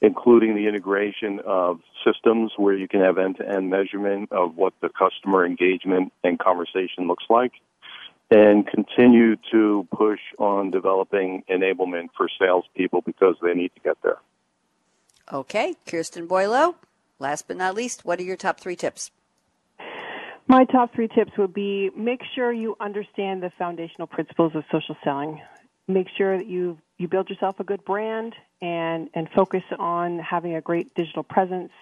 including the integration of systems where you can have end to end measurement of what the customer engagement and conversation looks like, and continue to push on developing enablement for salespeople because they need to get there. Okay, Kirsten Boileau, last but not least, what are your top three tips? My top three tips would be make sure you understand the foundational principles of social selling. Make sure that you you build yourself a good brand and and focus on having a great digital presence.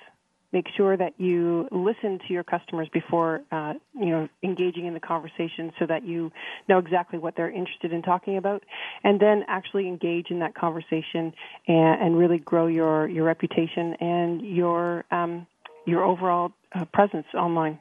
Make sure that you listen to your customers before uh, you know engaging in the conversation, so that you know exactly what they're interested in talking about, and then actually engage in that conversation and, and really grow your your reputation and your um, your overall uh, presence online.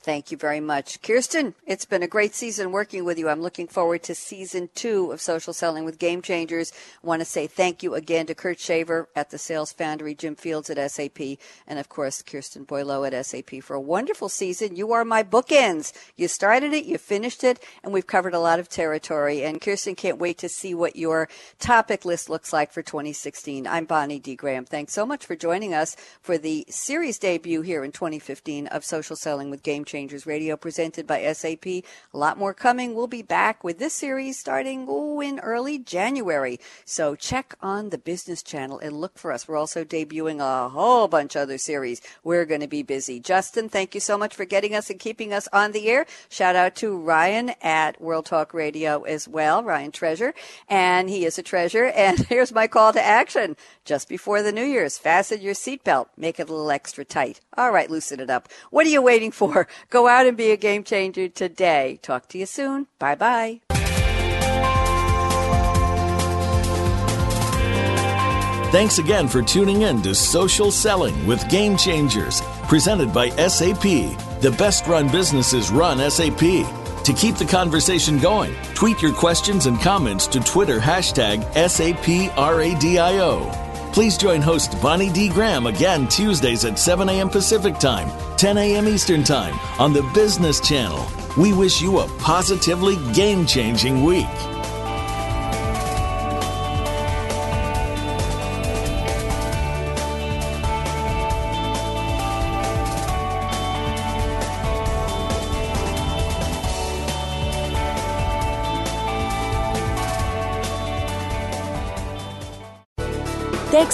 Thank you very much. Kirsten, it's been a great season working with you. I'm looking forward to season two of Social Selling with Game Changers. I want to say thank you again to Kurt Shaver at the Sales Foundry, Jim Fields at SAP, and of course, Kirsten Boileau at SAP for a wonderful season. You are my bookends. You started it, you finished it, and we've covered a lot of territory. And Kirsten can't wait to see what your topic list looks like for 2016. I'm Bonnie D. Graham. Thanks so much for joining us for the series debut here in 2015 of Social Selling with Game Changers. Radio presented by SAP. A lot more coming. We'll be back with this series starting in early January. So check on the business channel and look for us. We're also debuting a whole bunch of other series. We're going to be busy. Justin, thank you so much for getting us and keeping us on the air. Shout out to Ryan at World Talk Radio as well, Ryan Treasure. And he is a treasure. And here's my call to action just before the New Year's. Fasten your seatbelt. Make it a little extra tight. All right, loosen it up. What are you waiting for? Go out and be a game changer today. Talk to you soon. Bye bye. Thanks again for tuning in to Social Selling with Game Changers, presented by SAP. The best run businesses run SAP. To keep the conversation going, tweet your questions and comments to Twitter hashtag SAPRADIO. Please join host Bonnie D. Graham again Tuesdays at 7 a.m. Pacific Time, 10 a.m. Eastern Time on the Business Channel. We wish you a positively game changing week.